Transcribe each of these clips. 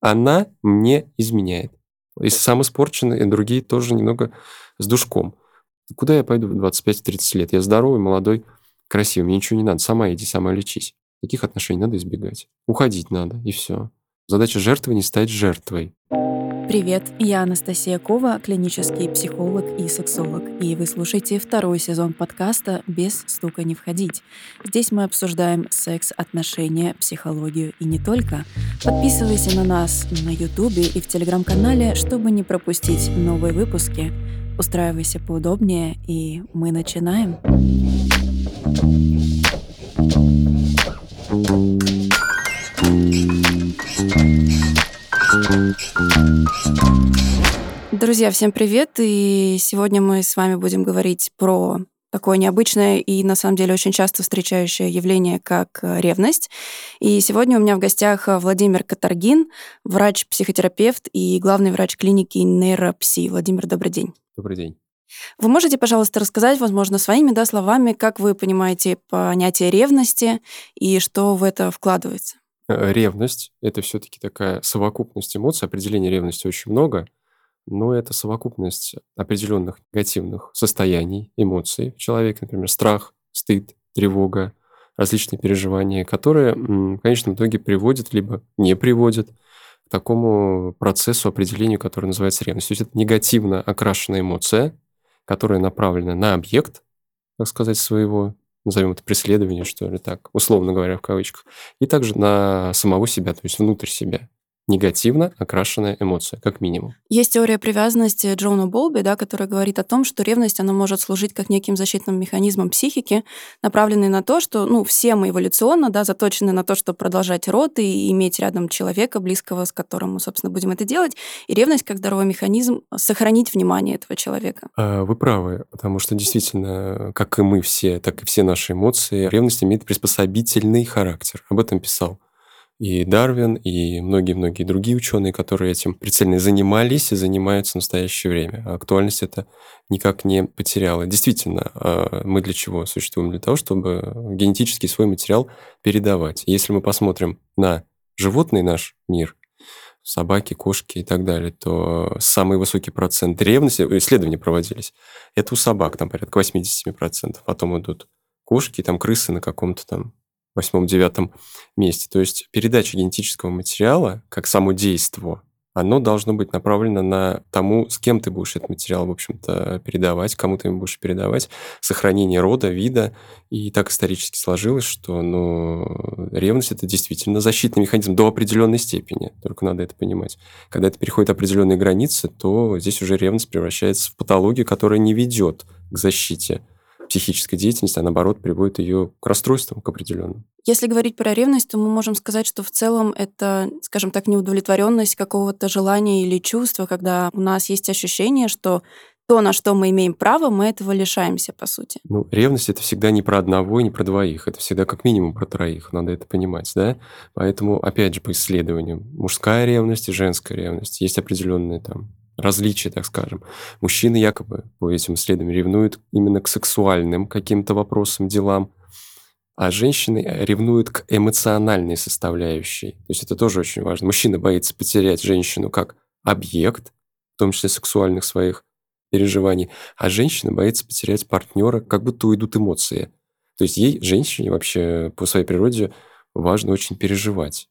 она мне изменяет. Если сам испорченный, и другие тоже немного с душком. Куда я пойду в 25-30 лет? Я здоровый, молодой, красивый, мне ничего не надо. Сама иди, сама лечись. Таких отношений надо избегать. Уходить надо, и все. Задача жертвы не стать жертвой. Привет, я Анастасия Кова, клинический психолог и сексолог, и вы слушаете второй сезон подкаста «Без стука не входить». Здесь мы обсуждаем секс, отношения, психологию и не только. Подписывайся на нас на Ютубе и в Телеграм-канале, чтобы не пропустить новые выпуски. Устраивайся поудобнее, и мы начинаем. Друзья, всем привет! И сегодня мы с вами будем говорить про такое необычное и, на самом деле, очень часто встречающее явление, как э, ревность. И сегодня у меня в гостях э, Владимир Катаргин, врач-психотерапевт и главный врач клиники нейропси. Владимир, добрый день. Добрый день. Вы можете, пожалуйста, рассказать, возможно, своими да, словами, как вы понимаете понятие ревности и что в это вкладывается? Э, ревность — это все таки такая совокупность эмоций. Определений ревности очень много — но это совокупность определенных негативных состояний, эмоций человека, например, страх, стыд, тревога, различные переживания, которые в конечном итоге приводят либо не приводят к такому процессу определению, который называется ревность. То есть это негативно окрашенная эмоция, которая направлена на объект, так сказать, своего, назовем это преследование, что ли, так, условно говоря, в кавычках, и также на самого себя, то есть внутрь себя негативно окрашенная эмоция, как минимум. Есть теория привязанности Джона Болби, да, которая говорит о том, что ревность она может служить как неким защитным механизмом психики, направленный на то, что ну, все мы эволюционно да, заточены на то, чтобы продолжать род и иметь рядом человека, близкого, с которым мы, собственно, будем это делать. И ревность, как здоровый механизм, сохранить внимание этого человека. А, вы правы, потому что действительно, как и мы все, так и все наши эмоции, ревность имеет приспособительный характер. Об этом писал и Дарвин, и многие-многие другие ученые, которые этим прицельно занимались и занимаются в настоящее время. А актуальность это никак не потеряла. Действительно, а, мы для чего существуем? Для того, чтобы генетически свой материал передавать. Если мы посмотрим на животный наш мир, собаки, кошки и так далее, то самый высокий процент ревности, исследования проводились, это у собак, там порядка 80%. Потом идут кошки, там крысы на каком-то там восьмом-девятом месте. То есть передача генетического материала, как само действо, оно должно быть направлено на тому, с кем ты будешь этот материал, в общем-то, передавать, кому ты ему будешь передавать, сохранение рода, вида. И так исторически сложилось, что ну, ревность – это действительно защитный механизм до определенной степени, только надо это понимать. Когда это переходит определенные границы, то здесь уже ревность превращается в патологию, которая не ведет к защите психической деятельности, а наоборот приводит ее к расстройствам, к определенным. Если говорить про ревность, то мы можем сказать, что в целом это, скажем так, неудовлетворенность какого-то желания или чувства, когда у нас есть ощущение, что то, на что мы имеем право, мы этого лишаемся, по сути. Ну, ревность это всегда не про одного и не про двоих. Это всегда как минимум про троих. Надо это понимать, да? Поэтому, опять же, по исследованиям, мужская ревность и женская ревность. Есть определенные там различия, так скажем. Мужчины якобы по этим исследованиям ревнуют именно к сексуальным каким-то вопросам, делам, а женщины ревнуют к эмоциональной составляющей. То есть это тоже очень важно. Мужчина боится потерять женщину как объект, в том числе сексуальных своих переживаний, а женщина боится потерять партнера, как будто уйдут эмоции. То есть ей, женщине вообще по своей природе важно очень переживать.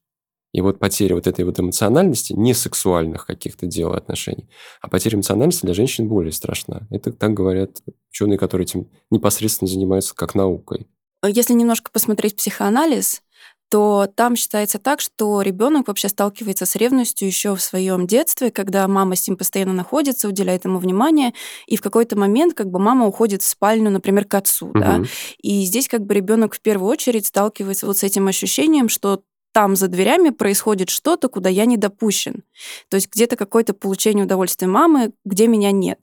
И вот потеря вот этой вот эмоциональности, не сексуальных каких-то дел отношений, а потеря эмоциональности для женщин более страшна. Это так говорят ученые, которые этим непосредственно занимаются как наукой. Если немножко посмотреть психоанализ, то там считается так, что ребенок вообще сталкивается с ревностью еще в своем детстве, когда мама с ним постоянно находится, уделяет ему внимание, и в какой-то момент как бы мама уходит в спальню, например, к отцу, угу. да, и здесь как бы ребенок в первую очередь сталкивается вот с этим ощущением, что там за дверями происходит что-то, куда я не допущен. То есть где-то какое-то получение удовольствия мамы, где меня нет.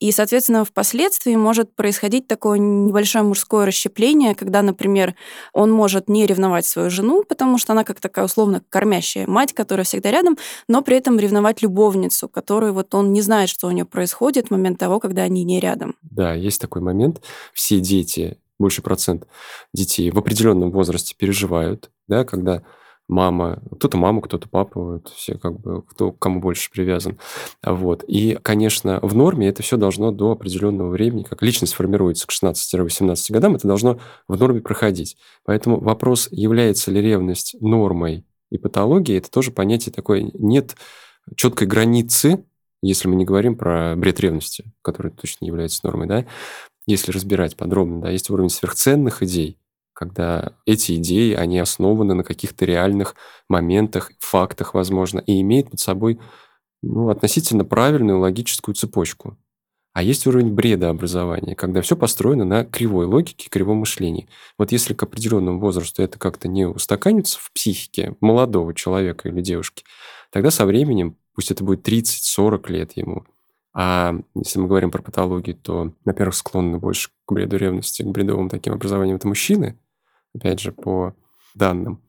И, соответственно, впоследствии может происходить такое небольшое мужское расщепление, когда, например, он может не ревновать свою жену, потому что она как такая условно кормящая мать, которая всегда рядом, но при этом ревновать любовницу, которую вот он не знает, что у нее происходит в момент того, когда они не рядом. Да, есть такой момент. Все дети, больше процент детей в определенном возрасте переживают, да, когда мама, кто-то мама, кто-то папа, это все как бы кто кому больше привязан. Вот. И, конечно, в норме это все должно до определенного времени, как личность формируется к 16-18 годам, это должно в норме проходить. Поэтому вопрос, является ли ревность нормой и патологией, это тоже понятие такое, нет четкой границы, если мы не говорим про бред ревности, который точно является нормой, да, если разбирать подробно, да, есть уровень сверхценных идей, когда эти идеи, они основаны на каких-то реальных моментах, фактах, возможно, и имеют под собой ну, относительно правильную логическую цепочку. А есть уровень бреда образования, когда все построено на кривой логике, кривом мышлении. Вот если к определенному возрасту это как-то не устаканится в психике молодого человека или девушки, тогда со временем, пусть это будет 30-40 лет ему, а если мы говорим про патологию, то, во-первых, склонны больше к бреду ревности, к бредовым таким образованиям это мужчины, опять же, по данным.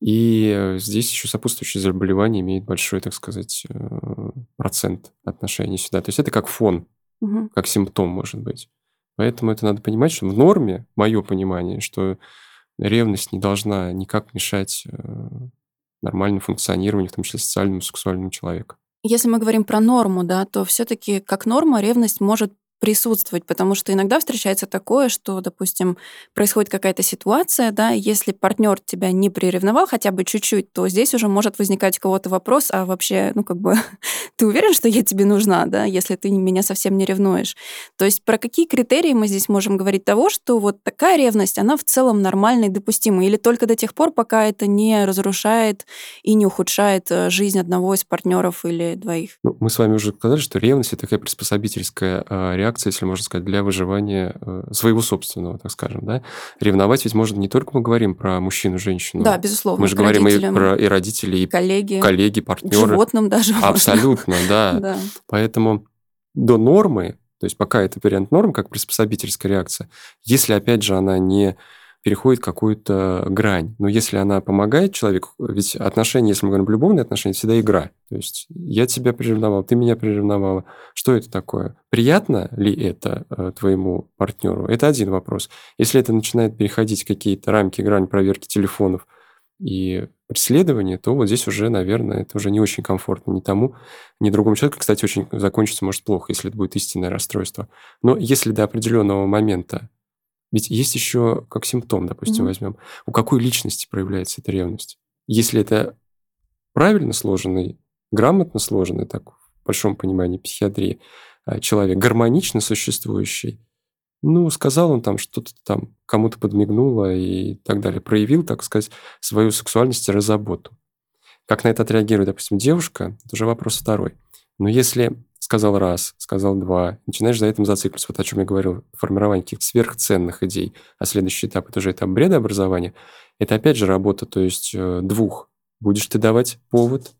И э, здесь еще сопутствующие заболевания имеют большой, так сказать, э, процент отношения сюда. То есть это как фон, угу. как симптом, может быть. Поэтому это надо понимать, что в норме, мое понимание, что ревность не должна никак мешать э, нормальному функционированию, в том числе социальному, сексуальному человека. Если мы говорим про норму, да, то все-таки как норма ревность может присутствовать, потому что иногда встречается такое, что, допустим, происходит какая-то ситуация, да, если партнер тебя не приревновал хотя бы чуть-чуть, то здесь уже может возникать у кого-то вопрос, а вообще, ну, как бы, ты уверен, что я тебе нужна, да, если ты меня совсем не ревнуешь? То есть про какие критерии мы здесь можем говорить того, что вот такая ревность, она в целом нормальная и допустима, или только до тех пор, пока это не разрушает и не ухудшает э, жизнь одного из партнеров или двоих? Ну, мы с вами уже сказали, что ревность — это такая приспособительская реакция реакция, если можно сказать, для выживания э, своего собственного, так скажем, да. Ревновать ведь можно не только мы говорим про мужчину, женщину. Да, безусловно. Мы же говорим и про и родителей, и коллеги, коллеги, партнеры. Животным даже. Абсолютно, да. да. Поэтому до нормы, то есть пока это вариант норм, как приспособительская реакция, если, опять же, она не переходит какую-то грань. Но если она помогает человеку, ведь отношения, если мы говорим любовные отношения, всегда игра. То есть я тебя приревновал, ты меня приревновала. Что это такое? Приятно ли это э, твоему партнеру? Это один вопрос. Если это начинает переходить какие-то рамки, грань проверки телефонов и преследования, то вот здесь уже, наверное, это уже не очень комфортно ни тому, ни другому человеку. Кстати, очень закончится, может, плохо, если это будет истинное расстройство. Но если до определенного момента ведь есть еще как симптом, допустим, mm-hmm. возьмем. У какой личности проявляется эта ревность? Если это правильно сложенный, грамотно сложенный, так в большом понимании психиатрии, а, человек, гармонично существующий, ну, сказал он там что-то там, кому-то подмигнуло и так далее, проявил, так сказать, свою сексуальность и разработу. Как на это отреагирует, допустим, девушка, это уже вопрос второй. Но если сказал раз, сказал два, начинаешь за этим зацикливаться. Вот о чем я говорил, формирование каких-то сверхценных идей. А следующий этап – это уже этап бредообразования. Это опять же работа, то есть э, двух. Будешь ты давать повод,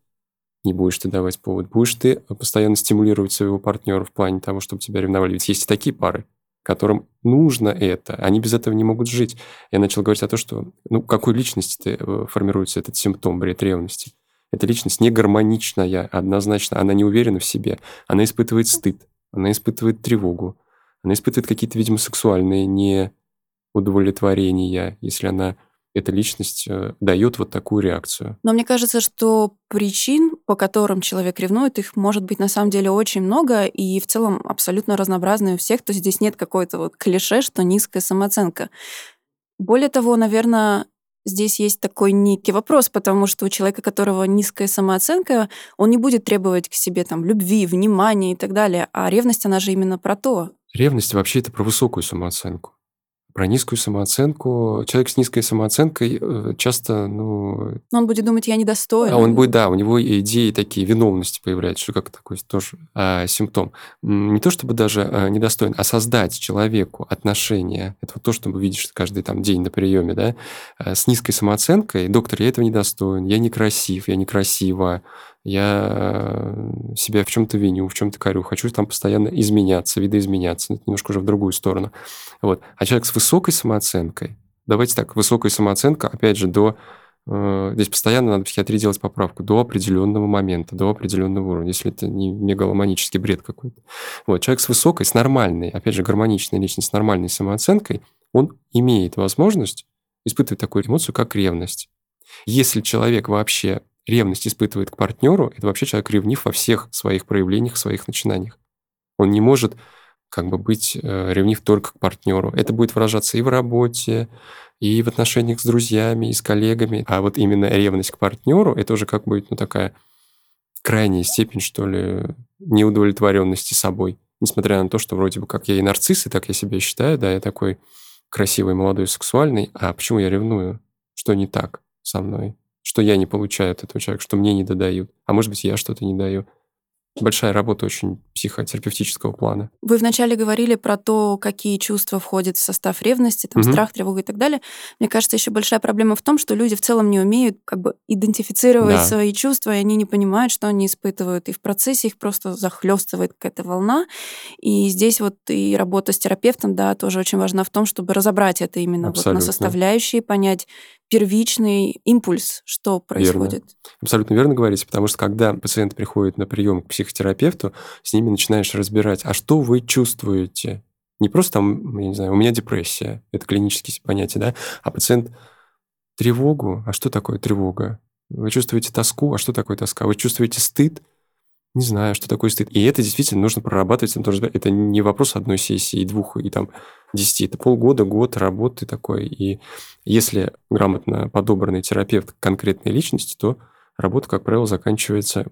не будешь ты давать повод. Будешь ты постоянно стимулировать своего партнера в плане того, чтобы тебя ревновали. Ведь есть и такие пары, которым нужно это. Они без этого не могут жить. Я начал говорить о том, что ну, какой личности э, формируется этот симптом бред ревности. Эта личность не гармоничная, однозначно. Она не уверена в себе. Она испытывает стыд, она испытывает тревогу, она испытывает какие-то, видимо, сексуальные неудовлетворения, если она эта личность э, дает вот такую реакцию. Но мне кажется, что причин, по которым человек ревнует, их может быть на самом деле очень много, и в целом абсолютно разнообразные у всех. То есть здесь нет какой-то вот клише, что низкая самооценка. Более того, наверное, здесь есть такой некий вопрос, потому что у человека, у которого низкая самооценка, он не будет требовать к себе там любви, внимания и так далее. А ревность, она же именно про то. Ревность вообще это про высокую самооценку про низкую самооценку. Человек с низкой самооценкой э, часто, ну... Но он будет думать, я недостоин. А он будет, да, у него идеи такие, виновности появляются, что как такой тоже а, симптом. Не то чтобы даже а, недостоин, а создать человеку отношения. Это вот то, что вы видишь каждый там день на приеме, да, а, с низкой самооценкой. Доктор, я этого недостоин, я некрасив, я некрасива, я э, себя в чем-то виню, в чем-то корю, хочу там постоянно изменяться, видоизменяться, немножко уже в другую сторону. Вот. А человек с высокой самооценкой, давайте так, высокая самооценка, опять же, до э, Здесь постоянно надо в психиатрии делать поправку до определенного момента, до определенного уровня, если это не мегаломанический бред какой-то. Вот, человек с высокой, с нормальной, опять же, гармоничной личностью, с нормальной самооценкой, он имеет возможность испытывать такую эмоцию, как ревность. Если человек вообще ревность испытывает к партнеру, это вообще человек ревнив во всех своих проявлениях, своих начинаниях. Он не может как бы быть э, ревнив только к партнеру. Это будет выражаться и в работе, и в отношениях с друзьями, и с коллегами. А вот именно ревность к партнеру, это уже как будет, ну, такая крайняя степень, что ли, неудовлетворенности собой. Несмотря на то, что вроде бы как я и нарцисс, и так я себя считаю, да, я такой красивый, молодой, сексуальный. А почему я ревную? Что не так со мной? Что я не получаю от этого человека, что мне не додают? А может быть, я что-то не даю? большая работа очень психотерапевтического плана. Вы вначале говорили про то, какие чувства входят в состав ревности, там, угу. страх, тревога и так далее. Мне кажется, еще большая проблема в том, что люди в целом не умеют как бы идентифицировать да. свои чувства, и они не понимают, что они испытывают. И в процессе их просто захлестывает какая-то волна. И здесь вот и работа с терапевтом, да, тоже очень важна в том, чтобы разобрать это именно вот на составляющие, понять, первичный импульс, что происходит. Верно. Абсолютно верно говорите, потому что когда пациент приходит на прием к психотерапевту, с ними начинаешь разбирать, а что вы чувствуете? Не просто там, я не знаю, у меня депрессия, это клинические понятия, да, а пациент тревогу, а что такое тревога? Вы чувствуете тоску, а что такое тоска? Вы чувствуете стыд, не знаю, что такое стыд. И это действительно нужно прорабатывать. Это не вопрос одной сессии, двух, и там десяти. Это полгода, год работы такой. И если грамотно подобранный терапевт конкретной личности, то работа, как правило, заканчивается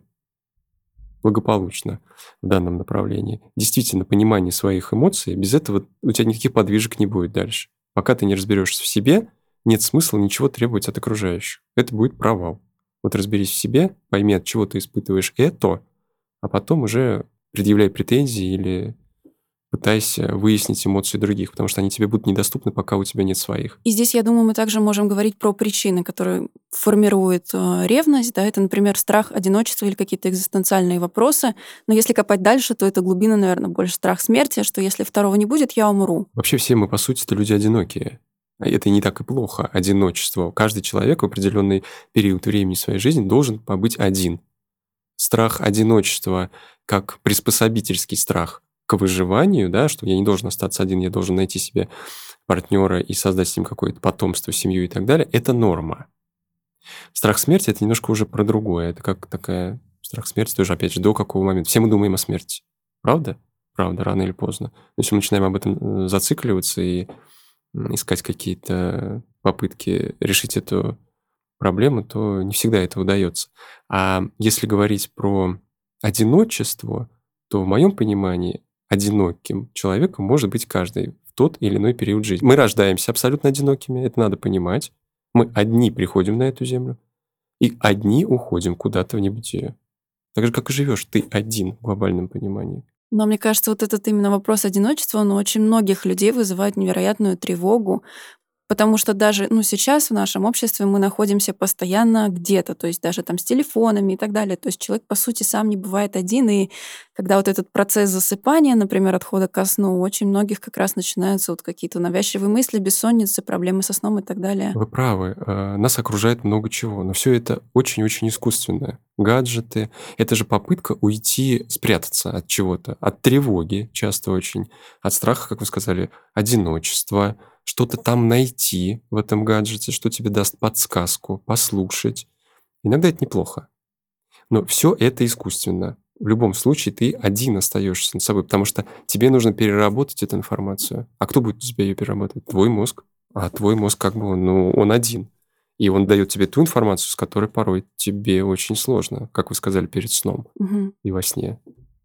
благополучно в данном направлении. Действительно, понимание своих эмоций, без этого у тебя никаких подвижек не будет дальше. Пока ты не разберешься в себе, нет смысла ничего требовать от окружающих. Это будет провал. Вот разберись в себе, пойми, от чего ты испытываешь это, а потом уже предъявляй претензии или пытайся выяснить эмоции других, потому что они тебе будут недоступны, пока у тебя нет своих. И здесь, я думаю, мы также можем говорить про причины, которые формируют э, ревность. Да, это, например, страх, одиночество или какие-то экзистенциальные вопросы. Но если копать дальше, то это глубина, наверное, больше страх смерти, что если второго не будет, я умру. Вообще все мы, по сути, это люди одинокие. Это не так и плохо, одиночество. Каждый человек в определенный период времени своей жизни должен побыть один страх одиночества как приспособительский страх к выживанию, да, что я не должен остаться один, я должен найти себе партнера и создать с ним какое-то потомство, семью и так далее, это норма. Страх смерти это немножко уже про другое. Это как такая страх смерти тоже, опять же, до какого момента. Все мы думаем о смерти. Правда? Правда, рано или поздно. Но если мы начинаем об этом э, зацикливаться и искать какие-то попытки решить эту проблемы, то не всегда это удается. А если говорить про одиночество, то в моем понимании одиноким человеком может быть каждый в тот или иной период жизни. Мы рождаемся абсолютно одинокими, это надо понимать. Мы одни приходим на эту землю, и одни уходим куда-то в небытие. Так же, как и живешь ты один в глобальном понимании. Но мне кажется, вот этот именно вопрос одиночества, он у очень многих людей вызывает невероятную тревогу, Потому что даже ну, сейчас в нашем обществе мы находимся постоянно где-то, то есть даже там с телефонами и так далее. То есть человек, по сути, сам не бывает один. И когда вот этот процесс засыпания, например, отхода ко сну, у очень многих как раз начинаются вот какие-то навязчивые мысли, бессонницы, проблемы со сном и так далее. Вы правы. Э, нас окружает много чего, но все это очень-очень искусственное. Гаджеты. Это же попытка уйти, спрятаться от чего-то, от тревоги часто очень, от страха, как вы сказали, одиночества, что-то там найти в этом гаджете, что тебе даст подсказку, послушать. Иногда это неплохо. Но все это искусственно. В любом случае ты один остаешься над собой, потому что тебе нужно переработать эту информацию. А кто будет у тебя ее перерабатывать? Твой мозг. А твой мозг как бы, ну, он один. И он дает тебе ту информацию, с которой порой тебе очень сложно, как вы сказали, перед сном угу. и во сне.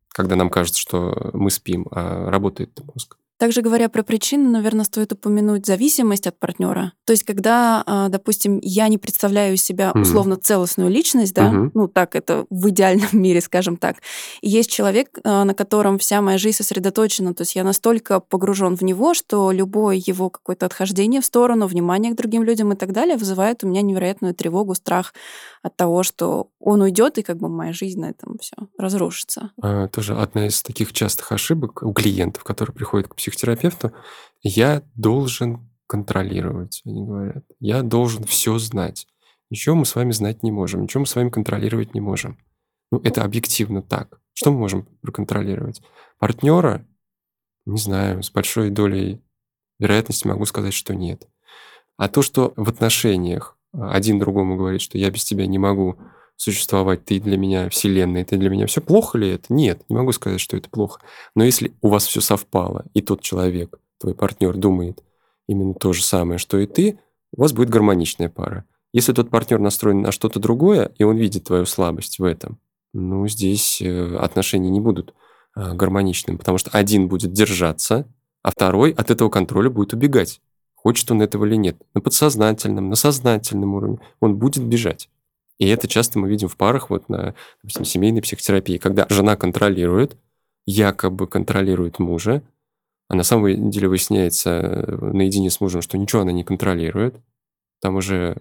Когда нам кажется, что мы спим, а работает мозг. Также говоря про причины, наверное, стоит упомянуть зависимость от партнера. То есть, когда, а, допустим, я не представляю себя условно целостную личность, да, mm-hmm. ну так это в идеальном мире, скажем так, и есть человек, а, на котором вся моя жизнь сосредоточена, то есть я настолько погружен в него, что любое его какое-то отхождение в сторону, внимание к другим людям и так далее вызывает у меня невероятную тревогу, страх от того, что он уйдет и как бы моя жизнь на этом все разрушится. А, тоже одна из таких частых ошибок у клиентов, которые приходят к психологу, психотерапевту, я должен контролировать, они говорят. Я должен все знать. Ничего мы с вами знать не можем, ничего мы с вами контролировать не можем. Ну, это объективно так. Что мы можем проконтролировать? Партнера, не знаю, с большой долей вероятности могу сказать, что нет. А то, что в отношениях один другому говорит, что я без тебя не могу существовать, ты для меня вселенная, ты для меня все. Плохо ли это? Нет, не могу сказать, что это плохо. Но если у вас все совпало, и тот человек, твой партнер, думает именно то же самое, что и ты, у вас будет гармоничная пара. Если тот партнер настроен на что-то другое, и он видит твою слабость в этом, ну, здесь э, отношения не будут а, гармоничными, потому что один будет держаться, а второй от этого контроля будет убегать. Хочет он этого или нет. На подсознательном, на сознательном уровне он будет бежать. И это часто мы видим в парах, вот на, допустим, семейной психотерапии, когда жена контролирует, якобы контролирует мужа, а на самом деле выясняется э, наедине с мужем, что ничего она не контролирует, там уже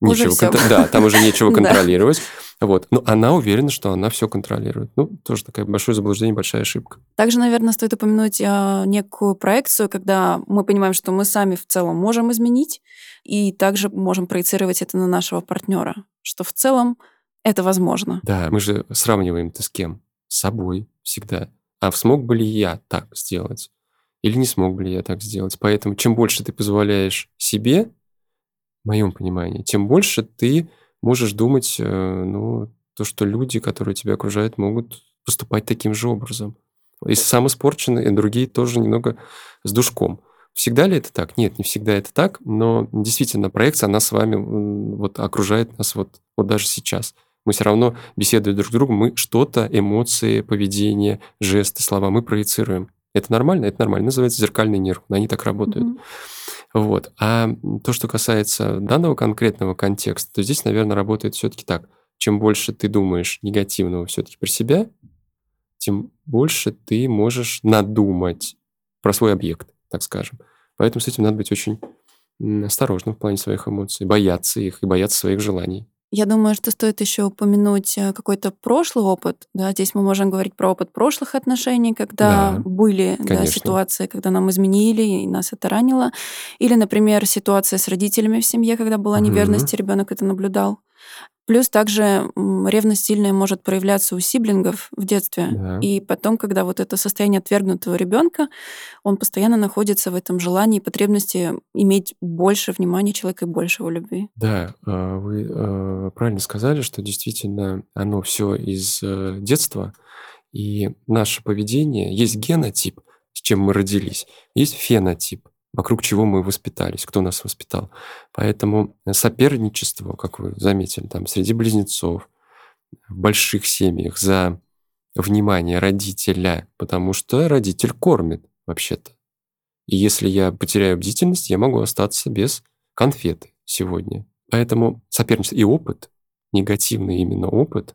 Нечего уже кон... Да, там уже нечего контролировать. Вот. Но она уверена, что она все контролирует. Ну, тоже такое большое заблуждение, большая ошибка. Также, наверное, стоит упомянуть э, некую проекцию, когда мы понимаем, что мы сами в целом можем изменить, и также можем проецировать это на нашего партнера, что в целом это возможно. Да, мы же сравниваем это с кем? С собой всегда. А смог бы ли я так сделать? Или не смог бы ли я так сделать? Поэтому чем больше ты позволяешь себе в моем понимании, тем больше ты можешь думать, э, ну, то, что люди, которые тебя окружают, могут поступать таким же образом. Если сам испорчен, и другие тоже немного с душком. Всегда ли это так? Нет, не всегда это так, но действительно проекция, она с вами вот окружает нас вот, вот даже сейчас. Мы все равно, беседуя друг с другом, мы что-то, эмоции, поведение, жесты, слова, мы проецируем. Это нормально? Это нормально. Называется зеркальный нерв. Они так работают. Mm-hmm. Вот. А то, что касается данного конкретного контекста, то здесь, наверное, работает все-таки так. Чем больше ты думаешь негативного все-таки про себя, тем больше ты можешь надумать про свой объект, так скажем. Поэтому с этим надо быть очень осторожным в плане своих эмоций, бояться их и бояться своих желаний. Я думаю, что стоит еще упомянуть э, какой-то прошлый опыт. Да, здесь мы можем говорить про опыт прошлых отношений, когда да, были да, ситуации, когда нам изменили и нас это ранило. Или, например, ситуация с родителями в семье, когда была неверность, и ребенок это наблюдал. Плюс также ревность сильная может проявляться у сиблингов в детстве. Да. И потом, когда вот это состояние отвергнутого ребенка, он постоянно находится в этом желании и потребности иметь больше внимания человека и больше его любви. Да, а, вы а, правильно сказали, что действительно оно все из э, детства. И наше поведение, есть генотип, с чем мы родились, есть фенотип вокруг чего мы воспитались, кто нас воспитал. Поэтому соперничество, как вы заметили, там среди близнецов, в больших семьях за внимание родителя, потому что родитель кормит вообще-то. И если я потеряю бдительность, я могу остаться без конфеты сегодня. Поэтому соперничество и опыт, негативный именно опыт,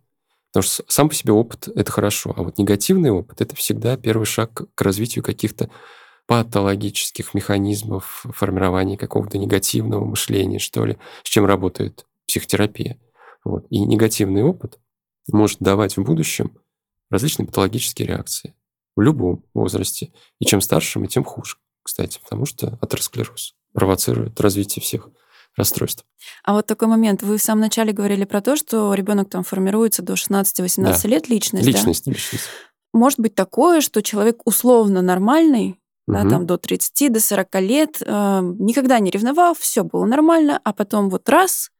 потому что сам по себе опыт – это хорошо, а вот негативный опыт – это всегда первый шаг к развитию каких-то патологических механизмов формирования какого-то негативного мышления, что ли, с чем работает психотерапия. Вот. И негативный опыт может давать в будущем различные патологические реакции в любом возрасте. И чем старше мы, тем хуже, кстати, потому что атеросклероз провоцирует развитие всех расстройств. А вот такой момент. Вы в самом начале говорили про то, что ребенок там формируется до 16-18 да. лет, личность. Личность, да? личность. Может быть такое, что человек условно нормальный, да, угу. там до 30, до 40 лет, э, никогда не ревновал, все было нормально, а потом вот раз,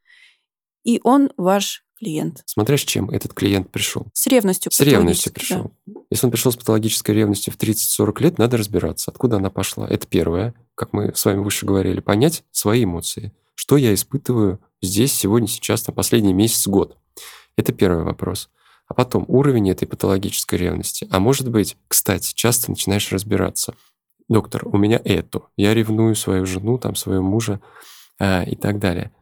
и он ваш клиент. Смотря с чем этот клиент пришел. С ревностью. С ревностью пришел. Да. Если он пришел с патологической ревностью в 30-40 лет, надо разбираться, откуда она пошла. Это первое, как мы с вами выше говорили, понять свои эмоции. Что я испытываю здесь, сегодня, сейчас, на последний месяц, год. Это первый вопрос. А потом уровень этой патологической ревности. А может быть, кстати, часто начинаешь разбираться – доктор, у меня это, я ревную свою жену, там, своего мужа а, и так далее.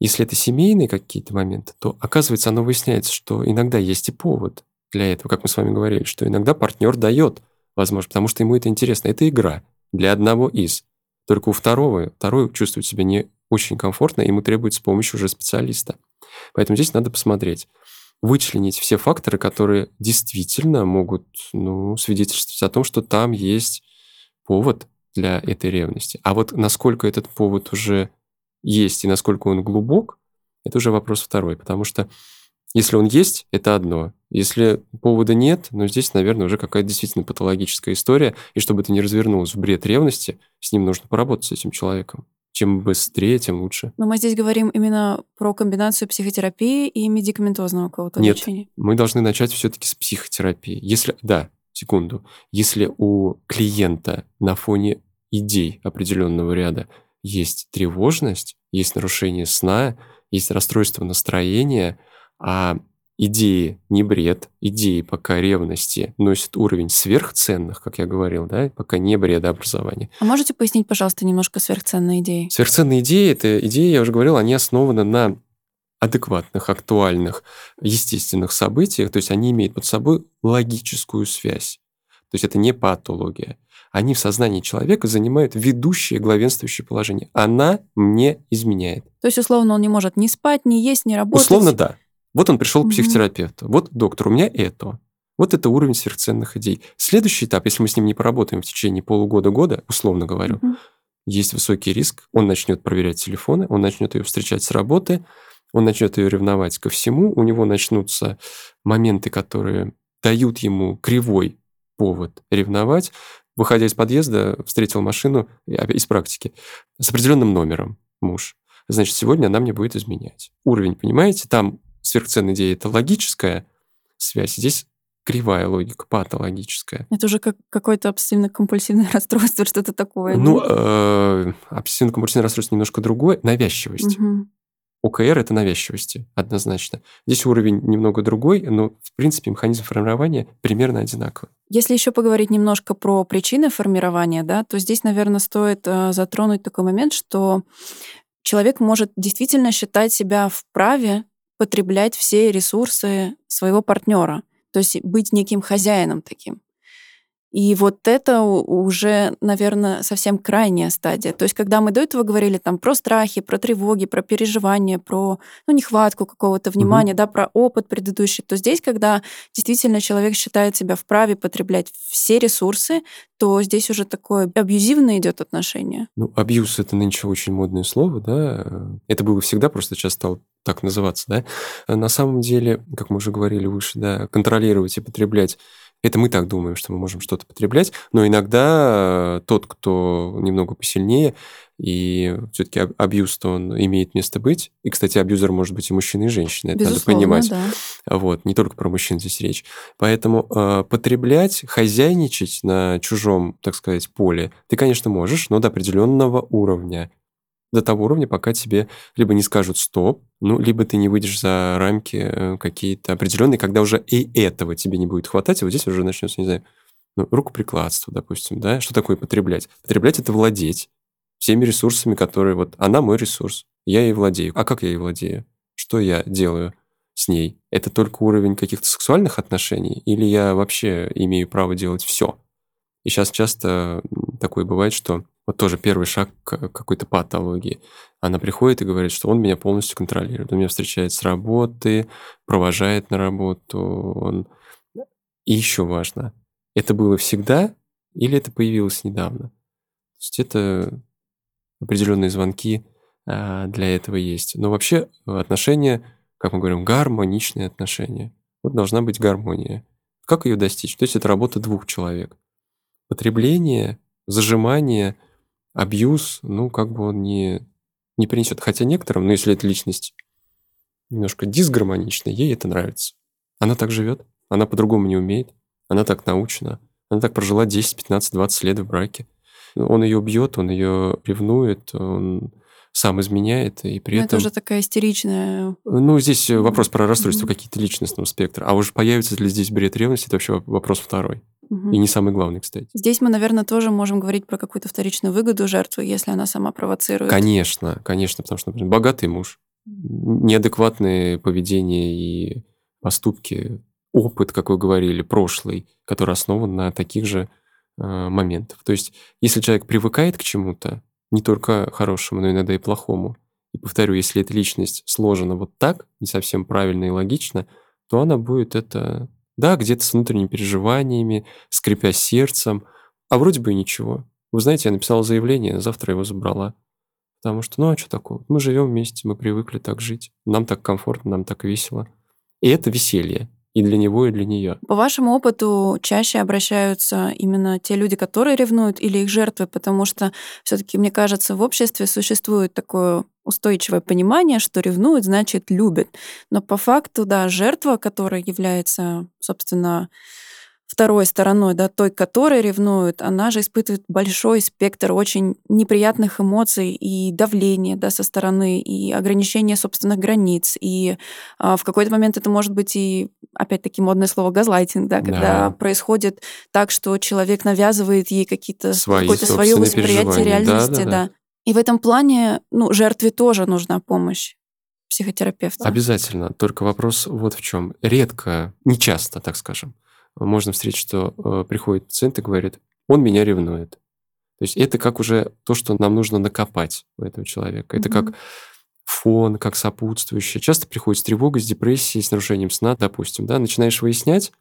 Если это семейные какие-то моменты, то оказывается, оно выясняется, что иногда есть и повод для этого, как мы с вами говорили, что иногда партнер дает возможность, потому что ему это интересно. Это игра для одного из. Только у второго, второй чувствует себя не очень комфортно, ему требуется помощь уже специалиста. Поэтому здесь надо посмотреть, вычленить все факторы, которые действительно могут ну, свидетельствовать о том, что там есть повод для этой ревности. А вот насколько этот повод уже есть и насколько он глубок, это уже вопрос второй, потому что если он есть, это одно. Если повода нет, ну здесь, наверное, уже какая-то действительно патологическая история, и чтобы это не развернулось в бред ревности, с ним нужно поработать, с этим человеком. Чем быстрее, тем лучше. Но мы здесь говорим именно про комбинацию психотерапии и медикаментозного какого-то Нет, лечения. мы должны начать все-таки с психотерапии. Если, да, секунду, если у клиента на фоне идей определенного ряда есть тревожность, есть нарушение сна, есть расстройство настроения, а идеи не бред, идеи пока ревности носят уровень сверхценных, как я говорил, да, пока не бредообразование. А можете пояснить, пожалуйста, немножко сверхценные идеи? Сверхценные идеи, это идеи, я уже говорил, они основаны на адекватных, актуальных, естественных событиях, то есть они имеют под собой логическую связь. То есть это не патология. Они в сознании человека занимают ведущее, главенствующее положение. Она мне изменяет. То есть, условно, он не может ни спать, ни есть, ни работать. Условно, да. Вот он пришел к психотерапевту. Вот, доктор, у меня это. Вот это уровень сверхценных идей. Следующий этап, если мы с ним не поработаем в течение полугода-года, условно говорю, есть высокий риск, он начнет проверять телефоны, он начнет ее встречать с работы, он начнет ее ревновать ко всему, у него начнутся моменты, которые дают ему кривой повод ревновать. Выходя из подъезда, встретил машину опять из практики с определенным номером муж. Значит, сегодня она мне будет изменять. Уровень, понимаете, там сверхценная идея – это логическая связь, здесь кривая логика, патологическая. Это уже как какое-то обсессивно-компульсивное расстройство, что-то такое. Ну, э, обсессивно-компульсивное расстройство немножко другое. Навязчивость. Мгм. ОКР – это навязчивости, однозначно. Здесь уровень немного другой, но, в принципе, механизм формирования примерно одинаковый. Если еще поговорить немножко про причины формирования, да, то здесь, наверное, стоит э, затронуть такой момент, что человек может действительно считать себя вправе потреблять все ресурсы своего партнера, то есть быть неким хозяином таким. И вот это уже, наверное, совсем крайняя стадия. То есть, когда мы до этого говорили там про страхи, про тревоги, про переживания, про ну, нехватку какого-то внимания, да, про опыт предыдущий, то здесь, когда действительно человек считает себя вправе потреблять все ресурсы, то здесь уже такое абьюзивное идет отношение. Ну, абьюз – это нынче очень модное слово, да. Это было всегда, просто сейчас стало так называться, да. А На самом деле, как мы уже говорили выше, да, контролировать и потреблять это мы так думаем, что мы можем что-то потреблять, но иногда э, тот, кто немного посильнее, и все-таки абьюз-то он имеет место быть. И, кстати, абьюзер может быть и мужчина, и женщина, это Безусловно, надо понимать. да. Вот, не только про мужчин здесь речь. Поэтому э, потреблять, хозяйничать на чужом, так сказать, поле ты, конечно, можешь, но до определенного уровня. До того уровня, пока тебе либо не скажут стоп, ну, либо ты не выйдешь за рамки э, какие-то определенные, когда уже и этого тебе не будет хватать, и вот здесь уже начнется, не знаю, ну, рукоприкладство, допустим, да? Что такое потреблять? Потреблять – это владеть всеми ресурсами, которые вот... Она мой ресурс, я ей владею. А как я ей владею? Что я делаю? с ней, это только уровень каких-то сексуальных отношений, или я вообще имею право делать все? И сейчас часто такое бывает, что вот тоже первый шаг к какой-то патологии. Она приходит и говорит, что он меня полностью контролирует. Он меня встречает с работы, провожает на работу. Он... И еще важно, это было всегда или это появилось недавно? То есть это определенные звонки а, для этого есть. Но вообще отношения как мы говорим, гармоничные отношения. Вот должна быть гармония. Как ее достичь? То есть это работа двух человек. Потребление, зажимание, абьюз, ну, как бы он не, не принесет. Хотя некоторым, ну, если эта личность немножко дисгармоничная, ей это нравится. Она так живет, она по-другому не умеет, она так научена, она так прожила 10, 15, 20 лет в браке. Он ее бьет, он ее ревнует, он сам изменяет, и при Но этом... Это уже такая истеричная... Ну, здесь вопрос про расстройство Мгм. какие-то личностного спектра. А уже появится ли здесь бред ревности, это вообще вопрос второй. Мгм. И не самый главный, кстати. Здесь мы, наверное, тоже можем говорить про какую-то вторичную выгоду жертвы, если она сама провоцирует. Конечно, конечно, потому что, например, богатый муж, неадекватное поведение и поступки, опыт, как вы говорили, прошлый, который основан на таких же э, моментах. То есть, если человек привыкает к чему-то, не только хорошему, но иногда и плохому, и повторю, если эта личность сложена вот так, не совсем правильно и логично, то она будет это, да, где-то с внутренними переживаниями, скрипя сердцем, а вроде бы и ничего. Вы знаете, я написала заявление, завтра его забрала. Потому что, ну а что такого? Мы живем вместе, мы привыкли так жить. Нам так комфортно, нам так весело. И это веселье. и для него, и для нее. По вашему опыту чаще обращаются именно те люди, которые ревнуют, или их жертвы, потому что все-таки, мне кажется, в обществе существует такое устойчивое понимание, что ревнует, значит любит. Но по факту, да, жертва, которая является, собственно, второй стороной, да, той, которой ревнует, она же испытывает большой спектр очень неприятных эмоций и давления да, со стороны, и ограничения собственных границ. И а, в какой-то момент это может быть и, опять-таки, модное слово газлайтинг, да, когда да. происходит так, что человек навязывает ей какие-то какое-то свое восприятие реальности. Да, да, да. И в этом плане ну, жертве тоже нужна помощь психотерапевта. Обязательно. Только вопрос вот в чем. Редко, не часто, так скажем, можно встретить, что э, приходит пациент и говорит, он меня ревнует. То есть это как уже то, что нам нужно накопать у этого человека. Это mm-hmm. как фон, как сопутствующее. Часто приходит с тревогой, с депрессией, с нарушением сна, допустим, да, начинаешь выяснять,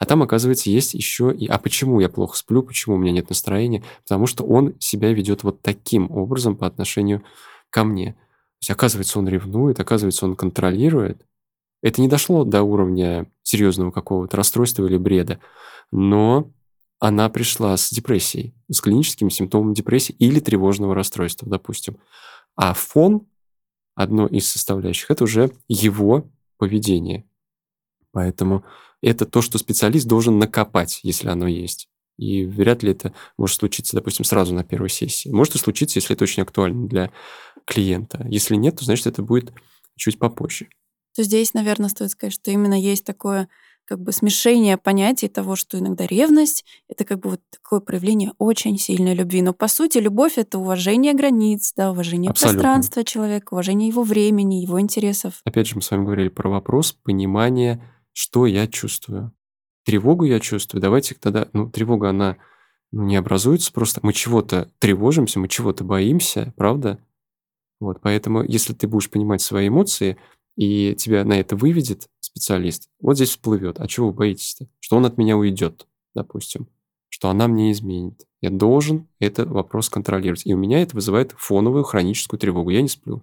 а там, оказывается, есть еще и... А почему я плохо сплю, почему у меня нет настроения? Потому что он себя ведет вот таким образом по отношению ко мне. То есть, оказывается, он ревнует, оказывается, он контролирует. Это не дошло до уровня серьезного какого-то расстройства или бреда, но она пришла с депрессией, с клиническим симптомом депрессии или тревожного расстройства, допустим. А фон, одно из составляющих, это уже его поведение. Поэтому это то, что специалист должен накопать, если оно есть. И вряд ли это может случиться, допустим, сразу на первой сессии. Может и случиться, если это очень актуально для клиента. Если нет, то значит это будет чуть попозже то здесь, наверное, стоит сказать, что именно есть такое как бы смешение понятий того, что иногда ревность — это как бы вот такое проявление очень сильной любви. Но, по сути, любовь — это уважение границ, да, уважение Абсолютно. пространства человека, уважение его времени, его интересов. Опять же, мы с вами говорили про вопрос понимания, что я чувствую. Тревогу я чувствую. Давайте тогда... Ну, тревога, она ну, не образуется просто. Мы чего-то тревожимся, мы чего-то боимся, правда? Вот, поэтому, если ты будешь понимать свои эмоции, и тебя на это выведет специалист, вот здесь всплывет. А чего вы боитесь-то? Что он от меня уйдет, допустим. Что она мне изменит. Я должен этот вопрос контролировать. И у меня это вызывает фоновую хроническую тревогу. Я не сплю.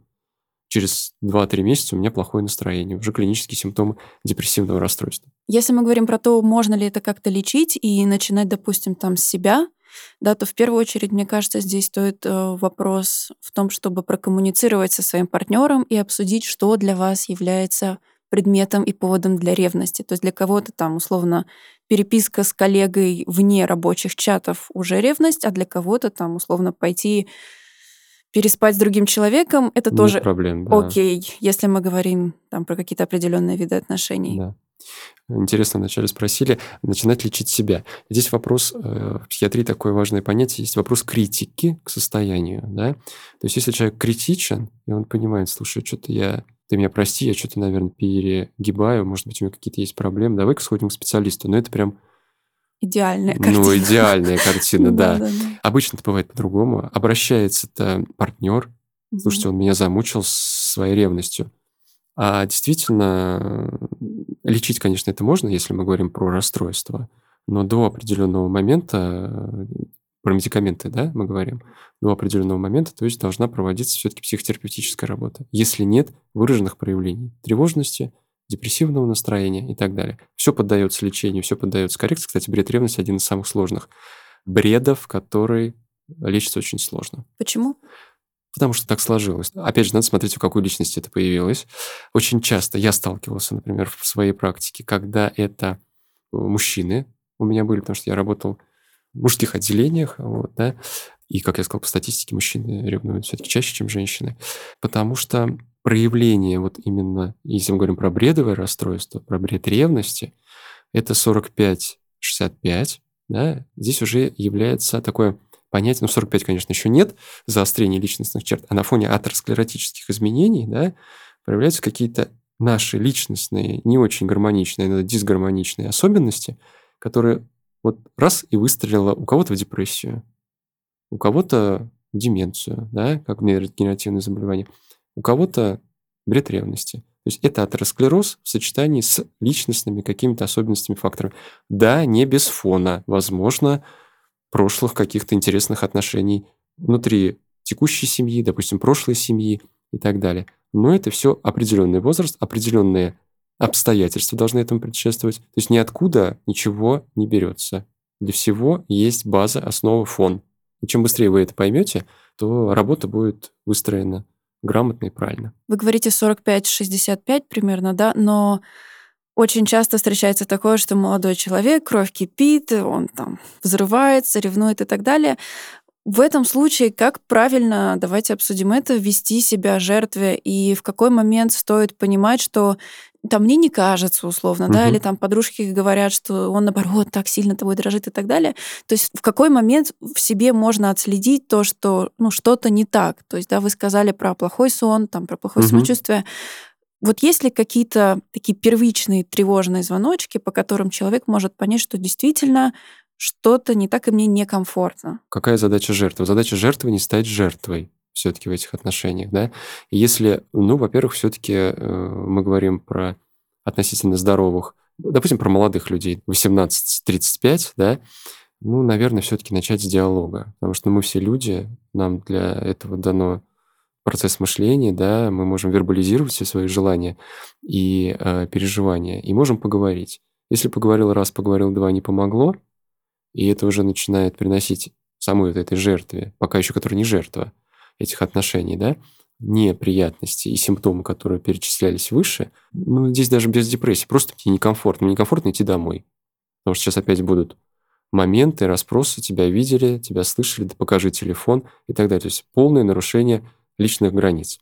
Через 2-3 месяца у меня плохое настроение, уже клинические симптомы депрессивного расстройства. Если мы говорим про то, можно ли это как-то лечить и начинать, допустим, там с себя, да, то в первую очередь, мне кажется, здесь стоит э, вопрос в том, чтобы прокоммуницировать со своим партнером и обсудить, что для вас является предметом и поводом для ревности. То есть для кого-то там условно переписка с коллегой вне рабочих чатов уже ревность, а для кого-то там условно пойти переспать с другим человеком, это Нет тоже проблем, да. окей, если мы говорим там про какие-то определенные виды отношений. Да. Интересно, вначале спросили, начинать лечить себя. Здесь вопрос, э, в психиатрии такое важное понятие, есть вопрос критики к состоянию. Да? То есть если человек критичен, и он понимает, слушай, что-то я ты меня прости, я что-то, наверное, перегибаю, может быть, у меня какие-то есть проблемы, давай-ка сходим к специалисту. Но это прям Идеальная картина. Ну, идеальная картина, да. Обычно это бывает по-другому. Обращается-то партнер, слушайте, он меня замучил своей ревностью. А действительно, лечить, конечно, это можно, если мы говорим про расстройство, но до определенного момента, про медикаменты, да, мы говорим, до определенного момента, то есть должна проводиться все-таки психотерапевтическая работа. Если нет выраженных проявлений тревожности, депрессивного настроения и так далее. Все поддается лечению, все поддается коррекции. Кстати, бред ревности один из самых сложных бредов, который лечится очень сложно. Почему? потому что так сложилось. Опять же, надо смотреть, у какой личности это появилось. Очень часто я сталкивался, например, в своей практике, когда это э, мужчины у меня были, потому что я работал в мужских отделениях, вот, да, и, как я сказал, по статистике мужчины ревнуют все-таки чаще, чем женщины, потому что проявление вот именно, если мы говорим про бредовое расстройство, про бред ревности, это 45-65, да, здесь уже является такое понятие, ну, 45, конечно, еще нет заострения личностных черт, а на фоне атеросклеротических изменений, да, проявляются какие-то наши личностные, не очень гармоничные, иногда дисгармоничные особенности, которые вот раз и выстрелила у кого-то в депрессию, у кого-то в деменцию, да, как нейрогенеративное заболевание, у кого-то бред ревности. То есть это атеросклероз в сочетании с личностными какими-то особенностями, факторами. Да, не без фона. Возможно, прошлых каких-то интересных отношений внутри текущей семьи, допустим, прошлой семьи и так далее. Но это все определенный возраст, определенные обстоятельства должны этому предшествовать. То есть ниоткуда ничего не берется. Для всего есть база, основа, фон. И чем быстрее вы это поймете, то работа будет выстроена грамотно и правильно. Вы говорите 45-65 примерно, да, но очень часто встречается такое, что молодой человек, кровь кипит, он там взрывается, ревнует и так далее. В этом случае как правильно, давайте обсудим это, вести себя жертве и в какой момент стоит понимать, что там мне не кажется условно, угу. да, или там подружки говорят, что он наоборот так сильно тобой дрожит и так далее. То есть в какой момент в себе можно отследить то, что ну что-то не так. То есть да, вы сказали про плохой сон, там про плохое угу. самочувствие. Вот есть ли какие-то такие первичные тревожные звоночки, по которым человек может понять, что действительно что-то не так, и мне некомфортно. Какая задача жертвы? Задача жертвы не стать жертвой все-таки в этих отношениях, да? И если, ну, во-первых, все-таки э, мы говорим про относительно здоровых, допустим, про молодых людей, 18-35, да, ну, наверное, все-таки начать с диалога, потому что мы все люди, нам для этого дано процесс мышления, да, мы можем вербализировать все свои желания и э, переживания, и можем поговорить. Если поговорил раз, поговорил два, не помогло, и это уже начинает приносить самой вот этой жертве, пока еще которая не жертва этих отношений, да, неприятности и симптомы, которые перечислялись выше, ну, здесь даже без депрессии, просто тебе некомфортно. Некомфортно идти домой. Потому что сейчас опять будут моменты, расспросы, тебя видели, тебя слышали, да покажи телефон и так далее. То есть полное нарушение личных границ.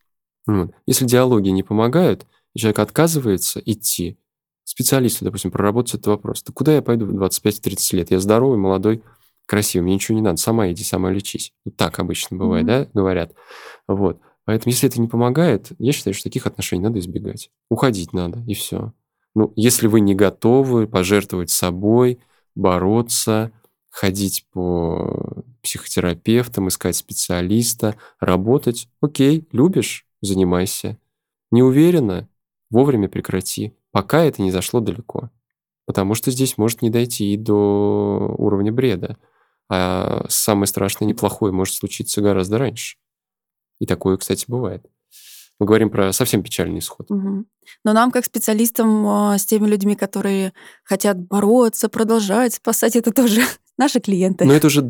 Если диалоги не помогают, человек отказывается идти, специалисту, допустим, проработать этот вопрос. Да куда я пойду в 25-30 лет? Я здоровый, молодой, красивый, мне ничего не надо, сама иди, сама лечись. Вот так обычно бывает, mm-hmm. да, говорят. Вот. Поэтому, если это не помогает, я считаю, что таких отношений надо избегать. Уходить надо, и все. Ну, если вы не готовы пожертвовать собой, бороться, ходить по психотерапевтам, искать специалиста, работать, окей, любишь, занимайся. Не уверена, вовремя прекрати пока это не зашло далеко. Потому что здесь может не дойти и до уровня бреда. А самое страшное, неплохое может случиться гораздо раньше. И такое, кстати, бывает. Мы говорим про совсем печальный исход. Угу. Но нам, как специалистам, а, с теми людьми, которые хотят бороться, продолжать, спасать, это тоже наши клиенты. Но это уже,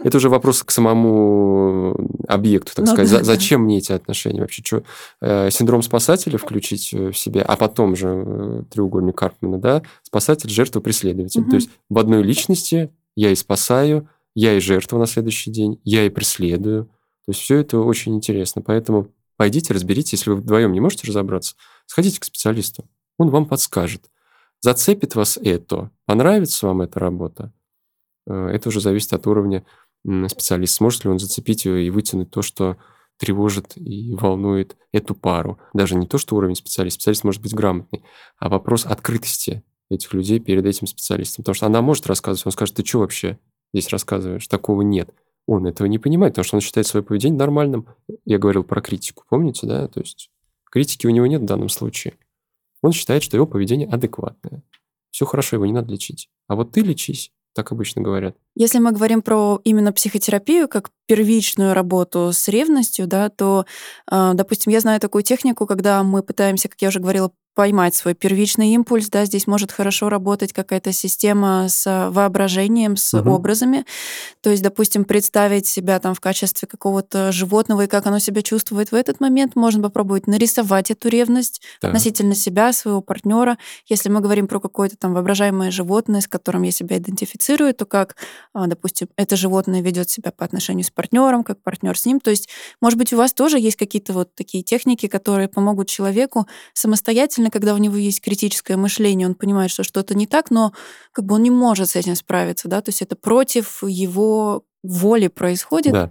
это уже вопрос к самому объекту, так ну, сказать. Да, Зачем да. мне эти отношения вообще? Что, э, синдром спасателя включить э, в себе, а потом же э, треугольник Карпмана, да, спасатель, жертва, преследователь. Угу. То есть в одной личности я и спасаю, я и жертва на следующий день, я и преследую. То есть все это очень интересно. Поэтому пойдите, разберитесь. Если вы вдвоем не можете разобраться, сходите к специалисту. Он вам подскажет. Зацепит вас это, понравится вам эта работа, это уже зависит от уровня специалиста. Сможет ли он зацепить и вытянуть то, что тревожит и волнует эту пару. Даже не то, что уровень специалиста. Специалист может быть грамотный, а вопрос открытости этих людей перед этим специалистом. Потому что она может рассказывать, он скажет, ты что вообще здесь рассказываешь? Такого нет. Он этого не понимает, потому что он считает свое поведение нормальным. Я говорил про критику, помните, да? То есть критики у него нет в данном случае. Он считает, что его поведение адекватное. Все хорошо, его не надо лечить. А вот ты лечись. Так обычно говорят. Если мы говорим про именно психотерапию как первичную работу с ревностью, да, то, а, допустим, я знаю такую технику, когда мы пытаемся, как я уже говорила, поймать свой первичный импульс, да, здесь может хорошо работать какая-то система с воображением, с угу. образами. То есть, допустим, представить себя там в качестве какого-то животного и как оно себя чувствует в этот момент, можно попробовать нарисовать эту ревность да. относительно себя, своего партнера. Если мы говорим про какое-то там воображаемое животное, с которым я себя идентифицирую, то как, а, допустим, это животное ведет себя по отношению с партнером, как партнер с ним. То есть, может быть, у вас тоже есть какие-то вот такие техники, которые помогут человеку самостоятельно действительно, когда у него есть критическое мышление, он понимает, что что-то не так, но как бы он не может с этим справиться, да, то есть это против его воли происходит. Да.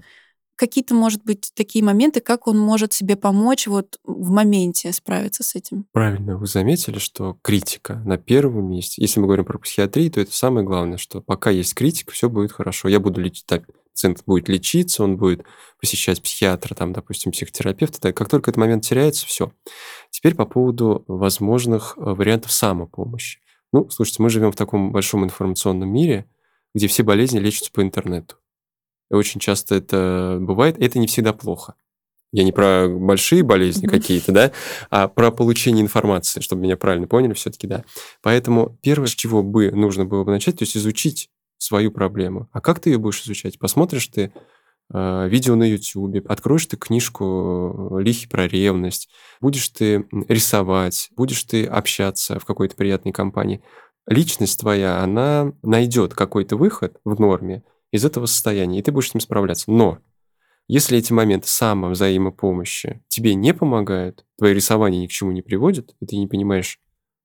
Какие-то, может быть, такие моменты, как он может себе помочь вот в моменте справиться с этим? Правильно, вы заметили, что критика на первом месте. Если мы говорим про психиатрию, то это самое главное, что пока есть критика, все будет хорошо. Я буду лечить так, пациент будет лечиться, он будет посещать психиатра, там, допустим, психотерапевта. Так, как только этот момент теряется, все. Теперь по поводу возможных э, вариантов самопомощи. Ну, слушайте, мы живем в таком большом информационном мире, где все болезни лечатся по интернету. И очень часто это бывает, это не всегда плохо. Я не про большие болезни какие-то, да, а про получение информации, чтобы меня правильно поняли все-таки, да. Поэтому первое, с чего бы нужно было бы начать, то есть изучить свою проблему. А как ты ее будешь изучать? Посмотришь ты э, видео на YouTube, откроешь ты книжку Лихи про ревность, будешь ты рисовать, будешь ты общаться в какой-то приятной компании. Личность твоя, она найдет какой-то выход в норме из этого состояния, и ты будешь с ним справляться. Но если эти моменты самовзаимопомощи тебе не помогают, твое рисование ни к чему не приводит, и ты не понимаешь,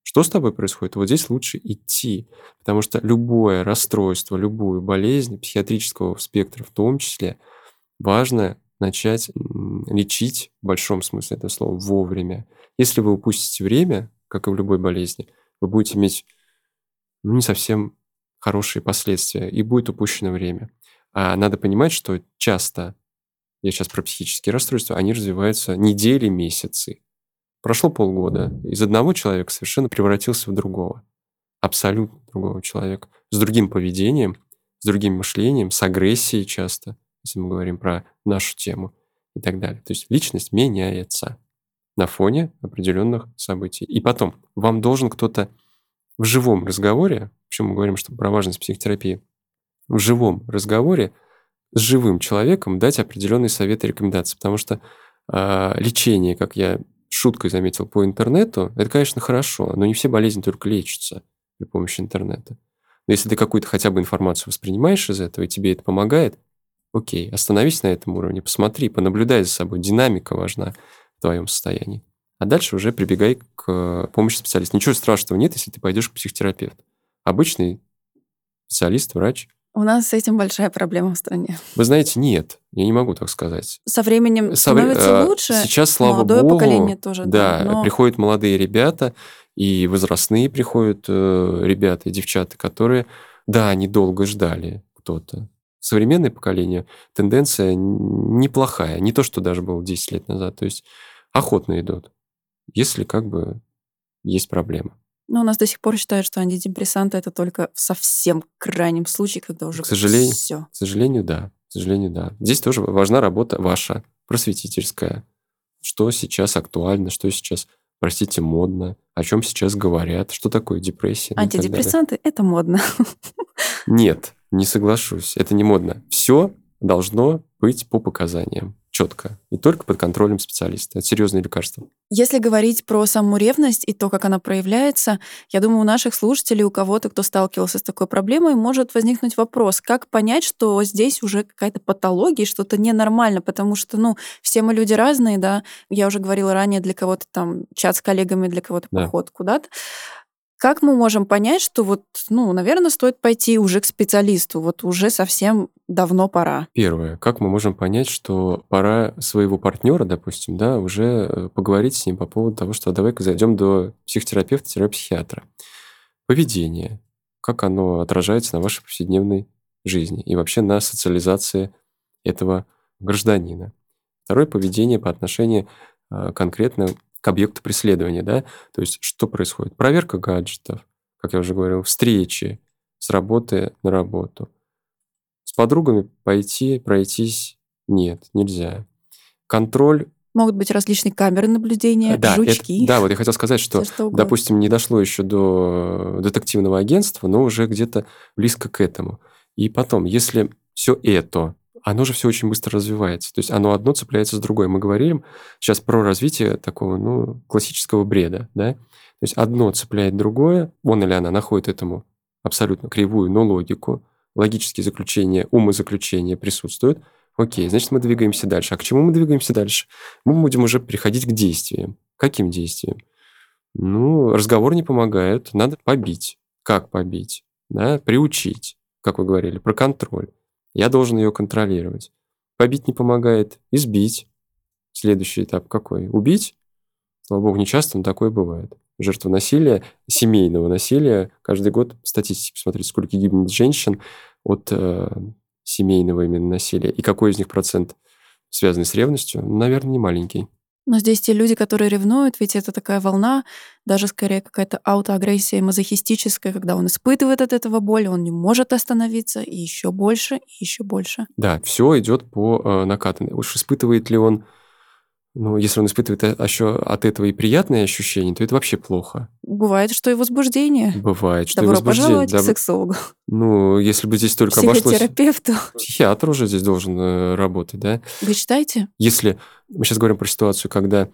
что с тобой происходит, вот здесь лучше идти. Потому что любое расстройство, любую болезнь психиатрического спектра в том числе, важно начать лечить в большом смысле этого слова вовремя. Если вы упустите время, как и в любой болезни, вы будете иметь ну, не совсем хорошие последствия, и будет упущено время. А надо понимать, что часто я сейчас про психические расстройства, они развиваются недели, месяцы. Прошло полгода, из одного человека совершенно превратился в другого. Абсолютно другого человека. С другим поведением, с другим мышлением, с агрессией часто, если мы говорим про нашу тему и так далее. То есть личность меняется на фоне определенных событий. И потом, вам должен кто-то в живом разговоре, почему мы говорим, что про важность психотерапии, в живом разговоре с живым человеком дать определенные советы и рекомендации. Потому что э, лечение, как я шуткой заметил по интернету, это, конечно, хорошо, но не все болезни только лечатся при помощи интернета. Но если ты какую-то хотя бы информацию воспринимаешь из этого, и тебе это помогает, окей, остановись на этом уровне, посмотри, понаблюдай за собой, динамика важна в твоем состоянии. А дальше уже прибегай к помощи специалиста. Ничего страшного нет, если ты пойдешь к психотерапевту. Обычный специалист, врач у нас с этим большая проблема в стране. Вы знаете, нет, я не могу так сказать. Со временем Со, становится э, лучше. Сейчас, слава молодое богу, поколение тоже. Да, да но... приходят молодые ребята, и возрастные приходят э, ребята и девчата, которые, да, они долго ждали кто-то. Современное поколение, тенденция неплохая, не то, что даже было 10 лет назад. То есть охотно идут, если как бы есть проблема. Но у нас до сих пор считают, что антидепрессанты это только в совсем крайнем случае, когда уже к сожалению, все. К сожалению, да. К сожалению, да. Здесь тоже важна работа ваша, просветительская. Что сейчас актуально, что сейчас, простите, модно, о чем сейчас говорят, что такое депрессия. Антидепрессанты это модно. Нет, не соглашусь. Это не модно. Все должно быть по показаниям четко и только под контролем специалиста. Это серьезные лекарства. Если говорить про саму ревность и то, как она проявляется, я думаю, у наших слушателей, у кого-то, кто сталкивался с такой проблемой, может возникнуть вопрос, как понять, что здесь уже какая-то патология, что-то ненормально, потому что, ну, все мы люди разные, да, я уже говорила ранее, для кого-то там чат с коллегами, для кого-то да. поход куда-то. Как мы можем понять, что вот, ну, наверное, стоит пойти уже к специалисту, вот уже совсем давно пора? Первое. Как мы можем понять, что пора своего партнера, допустим, да, уже э, поговорить с ним по поводу того, что давай-ка зайдем до психотерапевта-психиатра. Поведение. Как оно отражается на вашей повседневной жизни и вообще на социализации этого гражданина. Второе поведение по отношению э, конкретно к объекту преследования, да, то есть что происходит? Проверка гаджетов, как я уже говорил, встречи с работы на работу. С подругами пойти, пройтись нет, нельзя. Контроль Могут быть различные камеры наблюдения, да, жучки. Это, да, вот я хотел сказать, что, что допустим, не дошло еще до детективного агентства, но уже где-то близко к этому. И потом, если все это оно же все очень быстро развивается. То есть оно одно цепляется с другой. Мы говорим сейчас про развитие такого, ну, классического бреда, да? То есть одно цепляет другое, он или она находит этому абсолютно кривую, но логику, логические заключения, умозаключения присутствуют. Окей, значит, мы двигаемся дальше. А к чему мы двигаемся дальше? Мы будем уже переходить к действиям. Каким действиям? Ну, разговор не помогает, надо побить. Как побить? Да, приучить, как вы говорили, про контроль. Я должен ее контролировать. Побить не помогает, избить. Следующий этап какой? Убить? Слава богу, не часто, но такое бывает. Жертва насилия, семейного насилия. Каждый год статистики посмотрите, сколько гибнет женщин от э, семейного именно насилия. И какой из них процент связанный с ревностью? Наверное, не маленький. Но здесь те люди, которые ревнуют, ведь это такая волна, даже скорее какая-то аутоагрессия мазохистическая, когда он испытывает от этого боль, он не может остановиться, и еще больше, и еще больше. Да, все идет по э, накатанной. Уж испытывает ли он Ну, если он испытывает э, еще от этого и приятные ощущения, то это вообще плохо. Бывает, что и возбуждение. Бывает, что Добро и возбуждение. пожаловать Да, к сексологу, Ну, если бы здесь только обошлось... психотерапевту. Психиатр уже здесь должен э, работать, да? Вы считаете? Если мы сейчас говорим про ситуацию, когда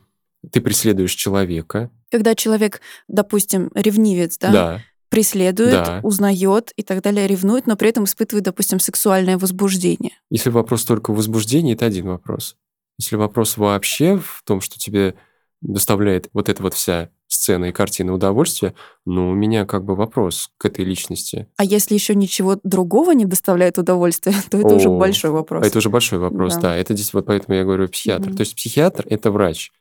ты преследуешь человека, Когда человек, допустим, ревнивец, да, да, преследует, Да. узнает и так далее, ревнует, но при этом испытывает, допустим, сексуальное возбуждение. если вопрос только в возбуждении, это один вопрос. Если вопрос вообще в том, что тебе доставляет вот эта вот вся сцена и картина удовольствия, ну, у меня как бы вопрос к этой личности. А если еще ничего другого не доставляет удовольствия, то это уже О, большой вопрос. Это уже большой вопрос, Да. да. Это здесь вот поэтому я говорю психиатр. Мгм. То есть психиатр – это врач.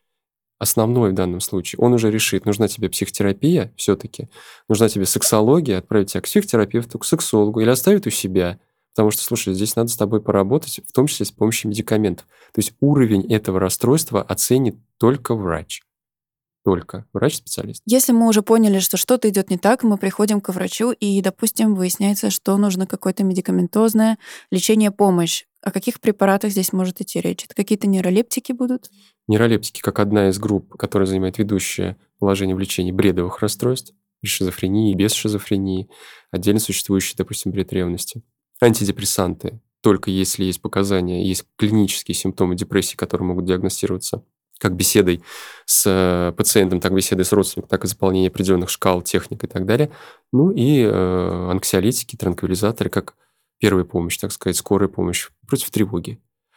Основной в данном случае. Он уже решит, нужна тебе психотерапия все-таки, нужна тебе сексология, отправить тебя к психотерапевту, к сексологу или оставить у себя. Потому что, слушай, здесь надо с тобой поработать, в том числе с помощью медикаментов. То есть уровень этого расстройства оценит только врач. Только врач-специалист. Если мы уже поняли, что что-то идет не так, мы приходим к врачу, и, допустим, выясняется, что нужно какое-то медикаментозное лечение, помощь. О каких препаратах здесь может идти речь? Это какие-то нейролептики будут? Нейролептики как одна из групп, которая занимает ведущее положение в лечении бредовых расстройств, шизофрении и без шизофрении, отдельно существующий, допустим, бред ревности. Антидепрессанты, только если есть показания, есть клинические симптомы депрессии, которые могут диагностироваться как беседой с э, пациентом, так беседой с родственником, так и заполнение определенных шкал, техник и так далее. Ну и э, анксиолитики, транквилизаторы, как первая помощь, так сказать, скорая помощь против тревоги.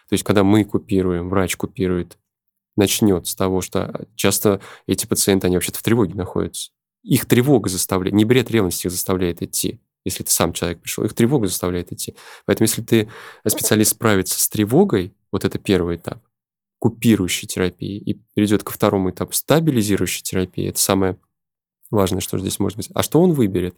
То есть, когда мы купируем, врач купирует, начнет с того, что часто эти пациенты, они вообще-то в тревоге находятся. Их тревога заставляет, не бред ревности их заставляет идти, если ты сам человек пришел, их тревога заставляет идти. Поэтому если ты, э, специалист, справится с тревогой, вот это первый этап, купирующей терапии, и перейдет ко второму этапу стабилизирующей терапии, это самое важное, что здесь может быть. А что он выберет?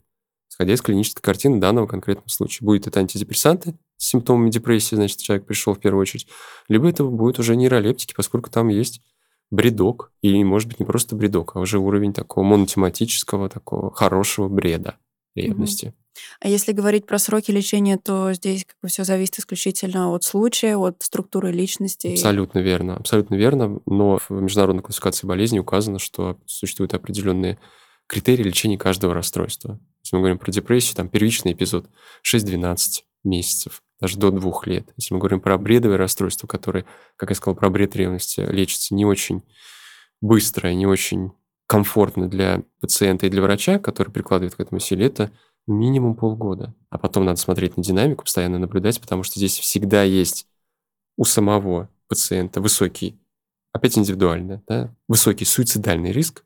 Исходя из клинической картины данного конкретного случая. Будет это антидепрессанты с симптомами депрессии, значит, человек пришел в первую очередь, либо это будут уже нейролептики, поскольку там есть бредок, и, может быть, не просто бредок, а уже уровень такого монотематического, такого хорошего бреда ревности. А если говорить про сроки лечения, то здесь как бы все зависит исключительно от случая, от структуры личности. Абсолютно верно, абсолютно верно. Но в международной классификации болезней указано, что существуют определенные критерии лечения каждого расстройства. Если мы говорим про депрессию, там первичный эпизод 6-12 месяцев, даже до двух лет. Если мы говорим про бредовые расстройства, которые, как я сказал, про бред ревности лечатся не очень быстро не очень комфортно для пациента и для врача, который прикладывает к этому усилия, это минимум полгода. А потом надо смотреть на динамику, постоянно наблюдать, потому что здесь всегда есть у самого пациента высокий, опять индивидуально, да, высокий суицидальный риск.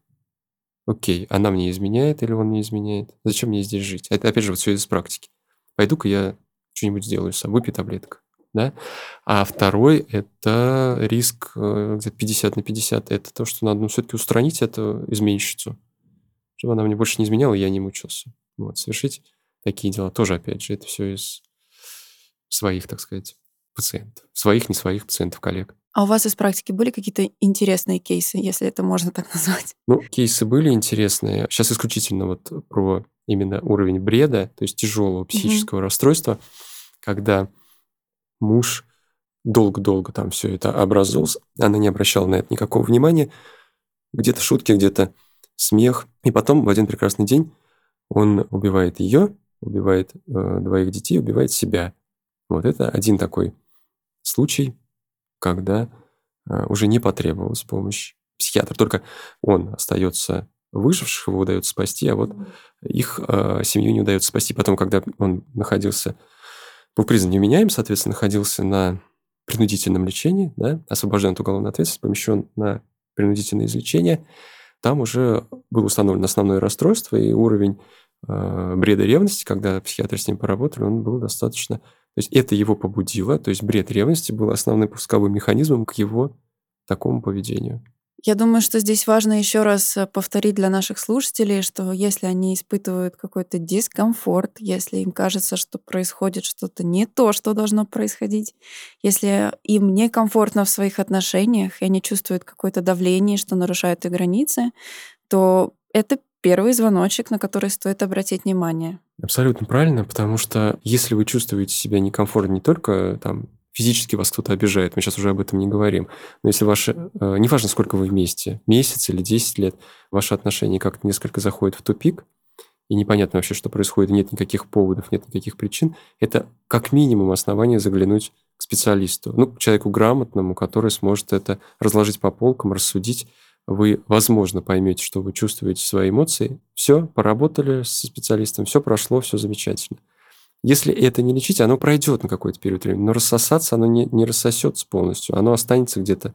Окей, она мне изменяет или он мне изменяет? Зачем мне здесь жить? Это, опять же, вот все из практики. Пойду-ка я что-нибудь сделаю сам, выпью таблеток. Да? А второй – это риск э, где-то 50 на 50. Это то, что надо ну, все-таки устранить эту изменщицу, чтобы она мне больше не изменяла, и я не мучился. Вот, совершить такие дела. Тоже, опять же, это все из своих, так сказать, пациентов. Своих, не своих пациентов, коллег. А у вас из практики были какие-то интересные кейсы, если это можно так назвать? Ну, кейсы были интересные. Сейчас исключительно вот про именно уровень бреда, то есть тяжелого психического расстройства, когда муж долго-долго там все это образовался, она не обращала на это никакого внимания, где-то шутки, где-то смех. И потом в один прекрасный день он убивает ее, убивает э, двоих детей, убивает себя. Вот это один такой случай, когда э, уже не потребовалась помощь психиатра. Только он остается выживших, его удается спасти, а вот их э, семью не удается спасти. Потом, когда он находился, был признан невменяем, соответственно, находился на принудительном лечении, да, освобожден от уголовной ответственности, помещен на принудительное излечение, там уже было установлено основное расстройство и уровень э, бреда ревности, когда психиатры с ним поработали, он был достаточно... То есть это его побудило, то есть бред ревности был основным пусковым механизмом к его такому поведению. Я думаю, что здесь важно еще раз э, повторить для наших слушателей, что если они испытывают какой-то дискомфорт, если им кажется, что происходит что-то не то, что должно происходить, если им некомфортно в своих отношениях, и они чувствуют какое-то давление, что нарушает их границы, то это первый звоночек, на который стоит обратить внимание. Абсолютно правильно, потому что если вы чувствуете себя некомфортно не только там физически вас кто-то обижает, мы сейчас уже об этом не говорим, но если ваши, э, неважно, сколько вы вместе, месяц или 10 лет, ваши отношения как-то несколько заходят в тупик, и непонятно вообще, что происходит, нет никаких поводов, нет никаких причин, это как минимум основание заглянуть к специалисту, ну, к человеку грамотному, который сможет это разложить по полкам, рассудить. Вы, возможно, поймете, что вы чувствуете свои эмоции. Все, поработали со специалистом, все прошло, все замечательно. Если это не лечить, оно пройдет на какой-то период времени, но рассосаться оно не, не рассосется полностью. Оно останется где-то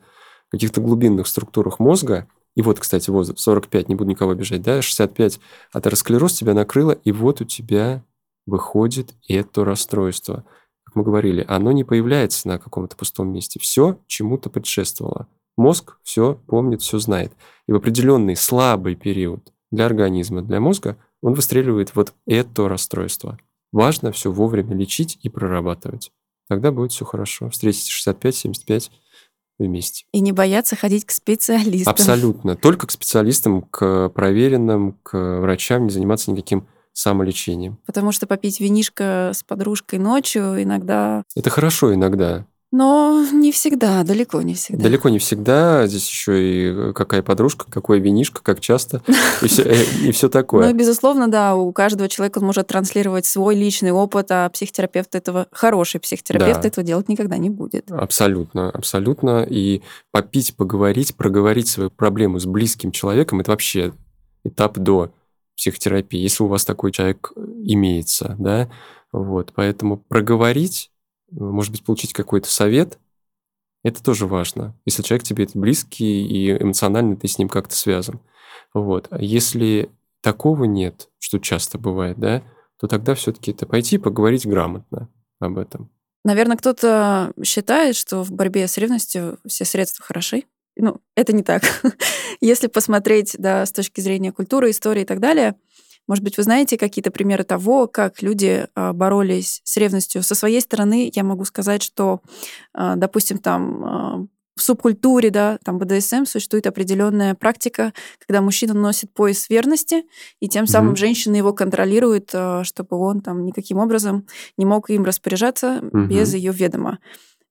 в каких-то глубинных структурах мозга. И вот, кстати, возраст 45, не буду никого обижать, да, 65, атеросклероз тебя накрыло, и вот у тебя выходит это расстройство. Как мы говорили, оно не появляется на каком-то пустом месте. Все чему-то предшествовало. Мозг все помнит, все знает. И в определенный слабый период для организма, для мозга, он выстреливает вот это расстройство. Важно все вовремя лечить и прорабатывать. Тогда будет все хорошо. Встретите 65-75 вместе. И не бояться ходить к специалистам. Абсолютно. Только к специалистам, к проверенным, к врачам, не заниматься никаким самолечением. Потому что попить винишко с подружкой ночью иногда... Это хорошо иногда. Но не всегда, далеко не всегда. Далеко не всегда. Здесь еще и какая подружка, какое винишко, как часто, и все, э, и все такое. Ну, безусловно, да, у каждого человека может транслировать свой личный опыт, а психотерапевт этого, хороший психотерапевт да. этого делать никогда не будет. Абсолютно, абсолютно. И попить, поговорить, проговорить свою проблему с близким человеком, это вообще этап до психотерапии, если у вас такой человек имеется, да, вот, поэтому проговорить может быть, получить какой-то совет, это тоже важно. Если человек тебе это близкий и эмоционально ты с ним как-то связан. Вот. А если такого нет, что часто бывает, да, то тогда все-таки это пойти поговорить грамотно об этом. Наверное, кто-то считает, что в борьбе с ревностью все средства хороши. Ну, это не так. Если посмотреть да, с точки зрения культуры, истории и так далее, может быть, вы знаете какие-то примеры того, как люди а, боролись с ревностью? Со своей стороны я могу сказать, что, а, допустим, там а, в субкультуре, да, там БДСМ существует определенная практика, когда мужчина носит пояс верности, и тем самым mm-hmm. женщина его контролирует, чтобы он там никаким образом не мог им распоряжаться mm-hmm. без ее ведома.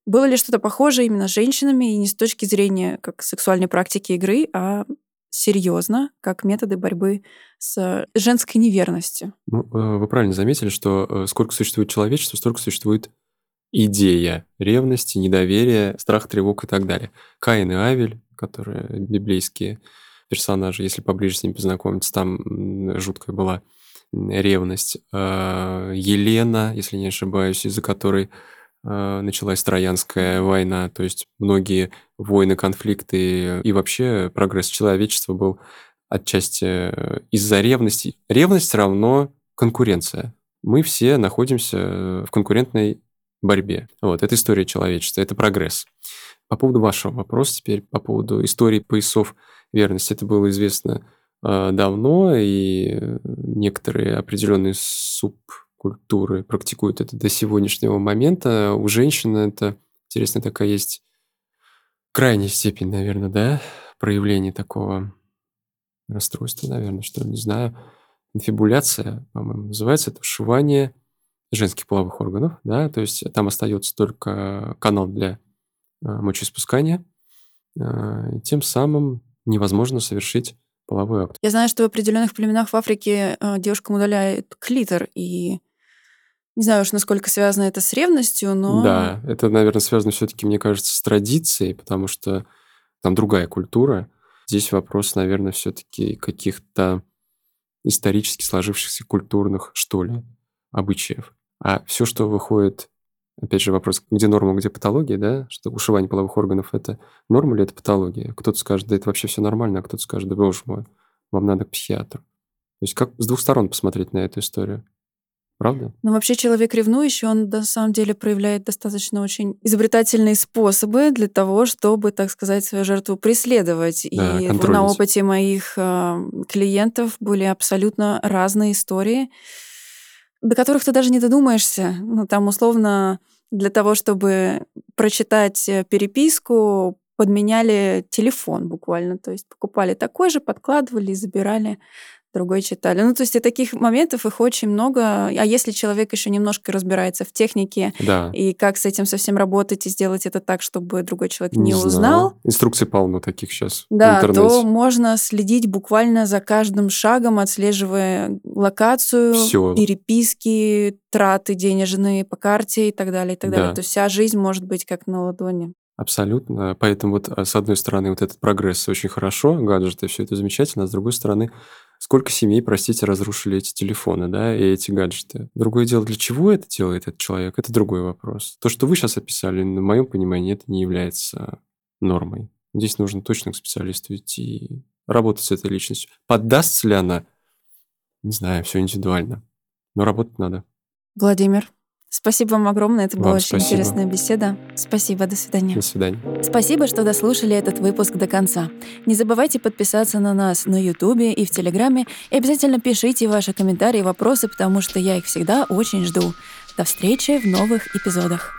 Было ли что-то похожее именно с женщинами, и не с точки зрения как сексуальной практики игры, а серьезно, как методы борьбы с женской неверностью. Ну, э, вы правильно заметили, что э, сколько существует человечество, столько существует идея ревности, недоверия, страх, тревог и так далее. Каин и Авель, которые библейские персонажи, если поближе с ними познакомиться, там жуткая была ревность. Э, Елена, если не ошибаюсь, из-за которой началась Троянская война, то есть многие войны, конфликты и вообще прогресс человечества был отчасти э, из-за ревности. Ревность равно конкуренция. Мы все находимся в конкурентной борьбе. Вот, это история человечества, это прогресс. По поводу вашего вопроса теперь, по поводу истории поясов верности, это было известно э, давно, и некоторые определенные суб культуры практикуют это до сегодняшнего момента. У женщин это, интересно, такая есть крайняя степень, наверное, да, проявления такого расстройства, наверное, что не знаю. Инфибуляция, по-моему, называется. Это вшивание женских половых органов, да, то есть там остается только канал для а, мочеиспускания, а, и тем самым невозможно совершить половой акт. Я знаю, что в определенных племенах в Африке а, девушкам удаляют клитор, и не знаю уж, насколько связано это с ревностью, но... Да, это, наверное, связано все-таки, мне кажется, с традицией, потому что там другая культура. Здесь вопрос, наверное, все-таки каких-то исторически сложившихся культурных, что ли, обычаев. А все, что выходит, опять же, вопрос, где норма, где патология, да, что ушивание половых органов – это норма или это патология? Кто-то скажет, да это вообще все нормально, а кто-то скажет, да боже мой, вам надо к психиатру. То есть как с двух сторон посмотреть на эту историю? Правда? Ну, вообще человек ревнующий, он на самом деле проявляет достаточно очень изобретательные способы для того, чтобы, так сказать, свою жертву преследовать. Да, и на опыте моих клиентов были абсолютно разные истории, до которых ты даже не додумаешься. Ну, там условно для того, чтобы прочитать э, переписку, подменяли телефон буквально. То есть покупали такой же, подкладывали и забирали другой читали. Ну, то есть и таких моментов их очень много. А если человек еще немножко разбирается в технике Да. и как с этим совсем работать и сделать это так, чтобы другой человек не, Не узнал, знал. Инструкций полно таких сейчас да, то можно следить буквально за каждым шагом, отслеживая локацию, Всё. переписки, траты денежные по карте и так далее, и так далее. Да. То есть вся жизнь может быть как на ладони. Абсолютно. Поэтому вот а, с одной стороны вот этот прогресс очень хорошо, гаджеты, все это замечательно, а с другой стороны, сколько семей, простите, разрушили эти телефоны, да, и эти гаджеты. Другое дело, для чего это делает этот человек, это другой вопрос. То, что вы сейчас описали, на моем понимании, это не является нормой. Здесь нужно точно к специалисту идти и работать с этой личностью. Поддастся ли она? Не знаю, все индивидуально. Но работать надо. Владимир, Спасибо вам огромное, это была вам очень интересная беседа. Спасибо, до свидания. До свидания. Спасибо, что дослушали этот выпуск до конца. Не забывайте подписаться на нас на Ютубе и в Телеграме, и обязательно пишите ваши комментарии и вопросы, потому что я их всегда очень жду. До встречи в новых эпизодах.